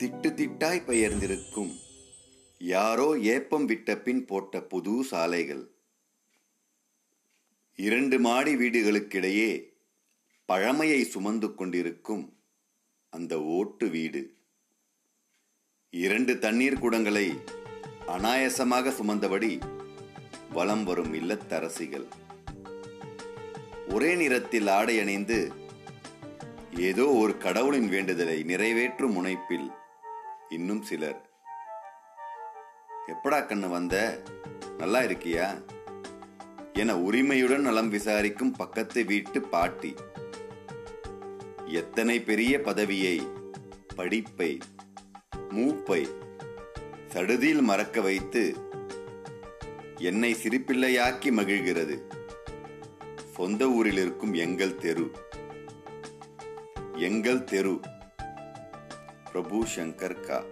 திட்டு திட்டாய் பெயர்ந்திருக்கும். யாரோ ஏப்பம் விட்ட பின் போட்ட புது சாலைகள். இரண்டு மாடி வீடுகளுக்கிடையே பழமையை சுமந்து கொண்டிருக்கும் அந்த ஓட்டு வீடு. இரண்டு தண்ணீர் குடங்களை அனாயசமாக சுமந்தபடி வலம் வரும் இல்லத்தரசிகள். ஒரே நிறத்தில் ஆடை அணிந்து ஏதோ ஒரு கடவுளின் வேண்டுதலை நிறைவேற்றும் முனைப்பில் இன்னும் சிலர். எப்படா கண்ணு வந்த? நல்லா இருக்கியா? என உரிமையுடன் நலம் விசாரிக்கும் பக்கத்து வீட்டு பாட்டி. எத்தனை பெரிய பதவியை? படிப்பை. மூப்பை. சடுதியில் மறக்க வைத்து என்னை சிரிப்பிள்ளையாக்கி மகிழ்கிறது. சொந்த ஊரில் இருக்கும் எங்கள் தெரு. எங்கள் தெரு. प्रभु शंकर का